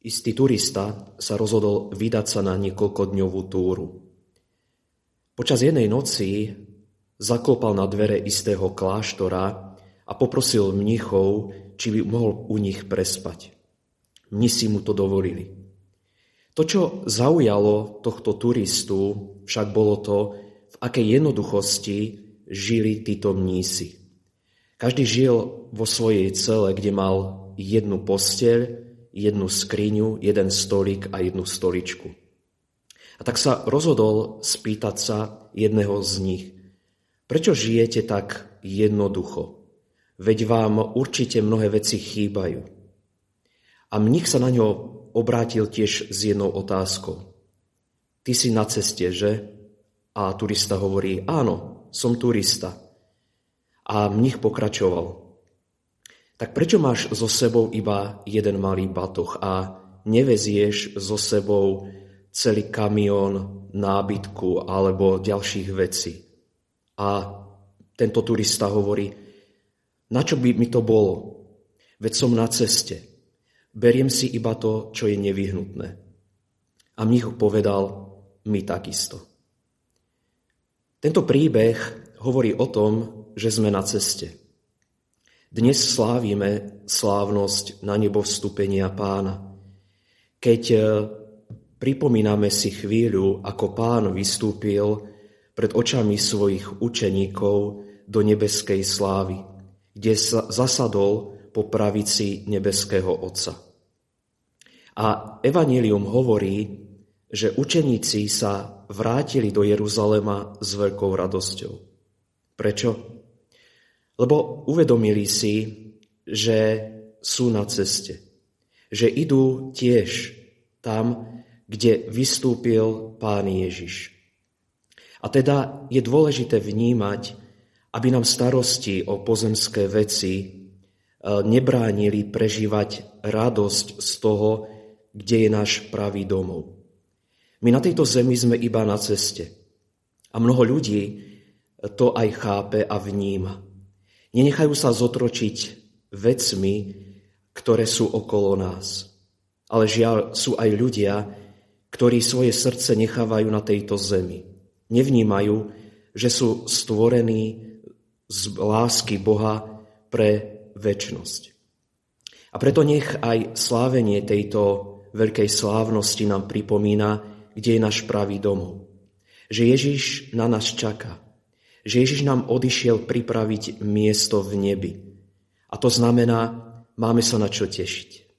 Istý turista sa rozhodol vydať sa na niekoľkodňovú túru. Počas jednej noci zaklopal na dvere istého kláštora a poprosil mnichov, či by mohol u nich prespať. Mnisi mu to dovolili. To, čo zaujalo tohto turistu, však bolo to, v akej jednoduchosti žili títo mnísi. Každý žil vo svojej cele, kde mal jednu posteľ, jednu skriňu, jeden stolík a jednu stoličku. A tak sa rozhodol spýtať sa jedného z nich, prečo žijete tak jednoducho? Veď vám určite mnohé veci chýbajú. A mních sa na ňo obrátil tiež s jednou otázkou. Ty si na ceste, že? A turista hovorí, áno, som turista. A mních pokračoval tak prečo máš so sebou iba jeden malý batoh a nevezieš so sebou celý kamión nábytku alebo ďalších vecí? A tento turista hovorí, na čo by mi to bolo? Veď som na ceste. Beriem si iba to, čo je nevyhnutné. A mních povedal, my takisto. Tento príbeh hovorí o tom, že sme na ceste. Dnes slávime slávnosť na nebo vstúpenia pána. Keď e, pripomíname si chvíľu, ako pán vystúpil pred očami svojich učeníkov do nebeskej slávy, kde sa zasadol po pravici nebeského Otca. A Evangelium hovorí, že učeníci sa vrátili do Jeruzalema s veľkou radosťou. Prečo? Lebo uvedomili si, že sú na ceste. Že idú tiež tam, kde vystúpil Pán Ježiš. A teda je dôležité vnímať, aby nám starosti o pozemské veci e, nebránili prežívať radosť z toho, kde je náš pravý domov. My na tejto zemi sme iba na ceste. A mnoho ľudí to aj chápe a vníma. Nenechajú sa zotročiť vecmi, ktoré sú okolo nás. Ale žiaľ, sú aj ľudia, ktorí svoje srdce nechávajú na tejto zemi. Nevnímajú, že sú stvorení z lásky Boha pre väčnosť. A preto nech aj slávenie tejto veľkej slávnosti nám pripomína, kde je náš pravý domov. Že Ježiš na nás čaká že Ježiš nám odišiel pripraviť miesto v nebi. A to znamená, máme sa na čo tešiť.